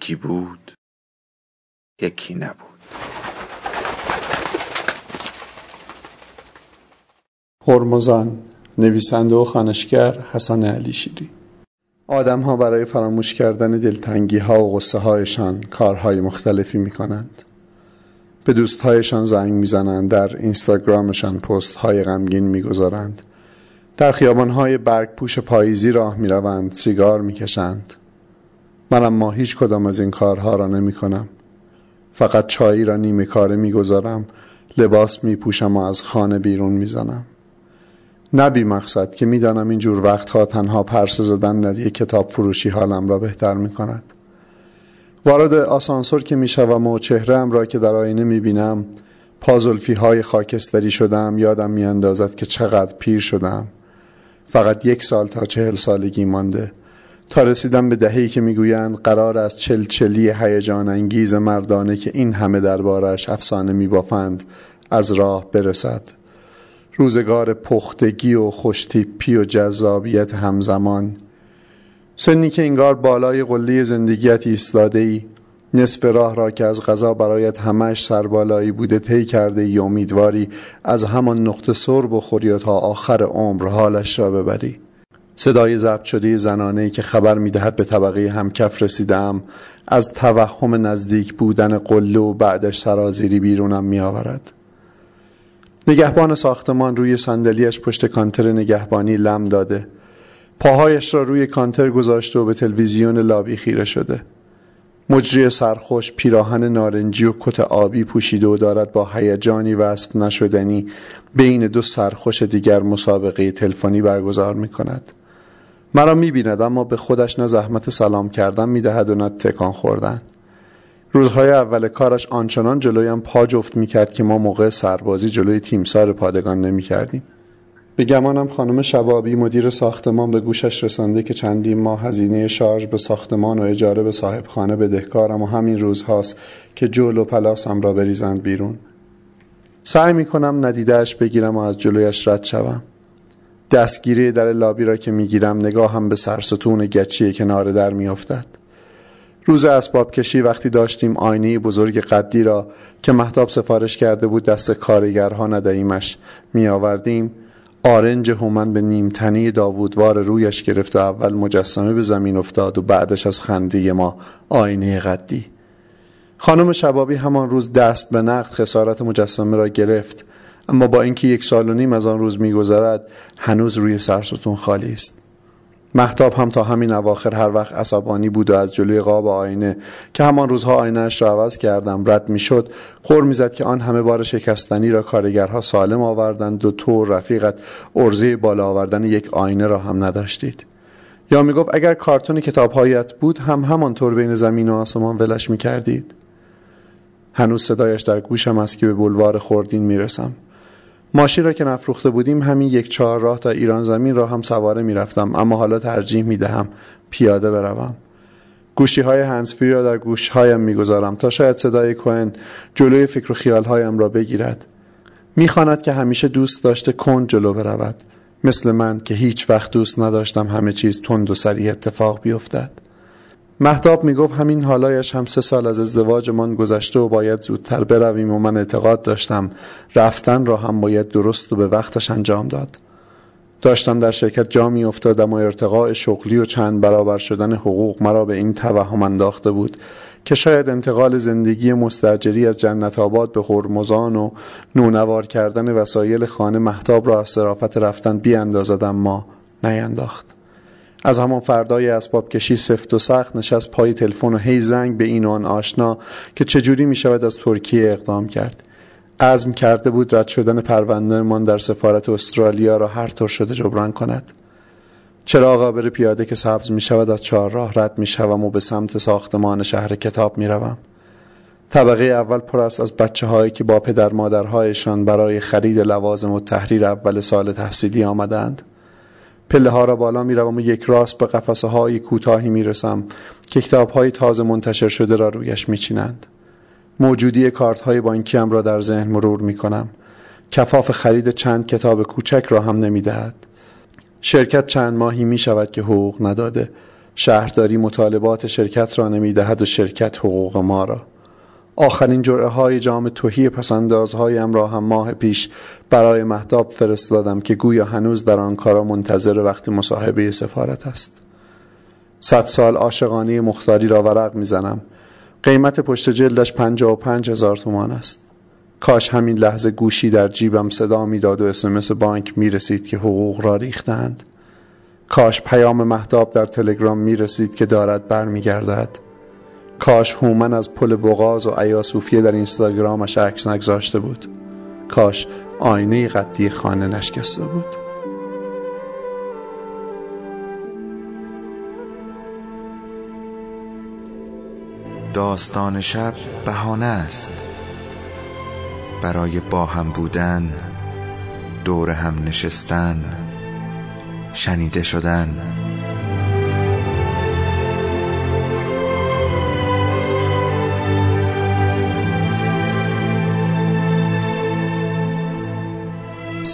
یکی بود یکی نبود. هرمزان نویسنده و خانشگر حسن علی شیری. آدم ها برای فراموش کردن دلتنگی ها و غصه هایشان کارهای مختلفی می کنند به دوستهایشان زنگ می‌زنند در اینستاگرامشان پست های غمگین می‌گذارند. در خیابان های برگ پوش پاییزی راه می روند سیگار می کشند من اما هیچ کدام از این کارها را نمی کنم. فقط چایی را نیمه کاره می گذارم. لباس می پوشم و از خانه بیرون می زنم. نبی مقصد که می‌دانم این جور وقتها تنها پرسه زدن در یک کتاب فروشی حالم را بهتر می کند. وارد آسانسور که می شوم و چهرم را که در آینه می بینم پازلفی های خاکستری شدم یادم می اندازد که چقدر پیر شدم. فقط یک سال تا چهل سالگی مانده. تا رسیدم به دههی که می‌گویند قرار از چلچلی هیجان انگیز مردانه که این همه دربارش افسانه میبافند از راه برسد. روزگار پختگی و خوشتیپی و جذابیت همزمان. سنی که انگار بالای قله زندگیت ایستاده ای نصف راه را که از غذا برایت همش سربالایی بوده طی کرده ای امیدواری از همان نقطه سر بخوری و تا آخر عمر حالش را ببری. صدای ضبط شده زنانه که خبر می‌دهد به طبقه همکف رسیدم از توهم نزدیک بودن قله و بعدش سرازیری بیرونم می آورد. نگهبان ساختمان روی صندلیاش پشت کانتر نگهبانی لم داده. پاهایش را روی کانتر گذاشته و به تلویزیون لابی خیره شده. مجری سرخوش پیراهن نارنجی و کت آبی پوشیده و دارد با هیجانی وصف نشدنی بین دو سرخوش دیگر مسابقه تلفنی برگزار می کند مرا می‌بیند اما به خودش نه زحمت سلام کردن می‌دهد و نه تکان خوردن. روزهای اول کارش آنچنان جلویم پا جفت می‌کرد که ما موقع سربازی جلوی تیمسار پادگان نمی‌کردیم. به گمانم خانم شبابی مدیر ساختمان به گوشش رسانده که چندین ماه هزینه شارژ به ساختمان و اجاره به صاحب خانه بدهکارم و همین روزهاست که جول و پلاسم را بریزند بیرون. سعی می‌کنم ندیدهش بگیرم و از جلویش رد شوم. دستگیری در لابی را که می‌گیرم نگاهم به سرستون گچی کنار در میافتد. روز اسباب کشی وقتی داشتیم آینه بزرگ قدی را که محتاب سفارش کرده بود دست کارگرها ندهیمش می آوردیم آرنج هومن به نیمتنی داوودوار رویش گرفت و اول مجسمه به زمین افتاد و بعدش از خنده ما آینه قدی. خانم شبابی همان روز دست به نقد خسارت مجسمه را گرفت. اما با اینکه یک سال و نیم از آن روز میگذرد هنوز روی سرستون خالی است. محتاب هم تا همین اواخر هر وقت عصبانی بود و از جلوی قاب آینه که همان روزها آینهاش را عوض کردم رد می‌شد. قر می‌زد که آن همه بار شکستنی را کارگرها سالم آوردند و تو رفیقت ارزه بالا آوردن یک آینه را هم نداشتید. یا می‌گفت اگر کارتون کتابهایت بود هم همانطور بین زمین و آسمان ولش می‌کردید. هنوز صدایش در گوشم است که به بلوار خوردین می‌رسم. ماشین را که نفروخته بودیم همین یک چهار راه تا ایران زمین را هم سواره می‌رفتم. اما حالا ترجیح می دهم پیاده بروم. گوشی های هنسفری را در گوش هایم می‌گذارم تا شاید صدای کوهن جلوی فکر و خیال هایم را بگیرد. می‌خواند که همیشه دوست داشته کند جلو برود. مثل من که هیچ وقت دوست نداشتم همه چیز تند و سریع اتفاق بیفتد. محتاب می‌گفت همین حالایش هم سه سال از ازدواجمان گذشته و باید زودتر برویم و من اعتقاد داشتم رفتن را هم باید درست و به وقتش انجام داد. داشتم در شرکت جا می افتادم و ارتقاء شغلی و چند برابر شدن حقوق مرا به این توهم انداخته بود که شاید انتقال زندگی مستجری از جنت آباد به هرمزان و نونوار کردن وسایل خانه محتاب را از صرافت رفتن بیاندازد ما نینداخت. از همان فردای اسباب کشی سفت و سخت نشست پای تلفن و هی زنگ به این آن آشنا که چجوری می شود از ترکیه اقدام کرد عزم کرده بود رد شدن پرونده من در سفارت استرالیا را هر طور شده جبران کند چراغ آبر پیاده که سبز می شود از چهارراه رد می شوم و به سمت ساختمان شهر کتاب می روم. طبقه اول پر است از بچه هایی که با پدر مادرهایشان برای خرید لوازم و تحریر اول سال تحصیلی آمدند. پله ها را بالا می روم و یک راست به قفسه های کوتاهی می رسم که کتاب های تازه منتشر شده را رویش می چینند. موجودی کارت های بانکی هم را در ذهن مرور می کنم. کفاف خرید چند کتاب کوچک را هم نمی دهد. شرکت چند ماهی می شود که حقوق نداده. شهرداری مطالبات شرکت را نمی دهد و شرکت حقوق ما را. آخرین جرعه های جام توهی پسندازهایم را هم ماه پیش برای محتاب فرستادم که گویا هنوز در آنکارا منتظر وقتی مصاحبه سفارت است. صد سال عاشقانه مختاری را ورق می‌زنم. قیمت پشت جلدش پنجا و پنج هزار تومان است. کاش همین لحظه گوشی در جیبم صدا می‌داد و اسمس بانک می رسید که حقوق را ریختند. کاش پیام محتاب در تلگرام می رسید که دارد برمیگردد. کاش هومن از پل بغاز و ایاسوفیه در اینستاگرامش عکس نگذاشته بود. کاش آینه قدی خانه نشکسته بود. داستان شب بهانه است. برای با هم بودن دور هم نشستن شنیده شدن.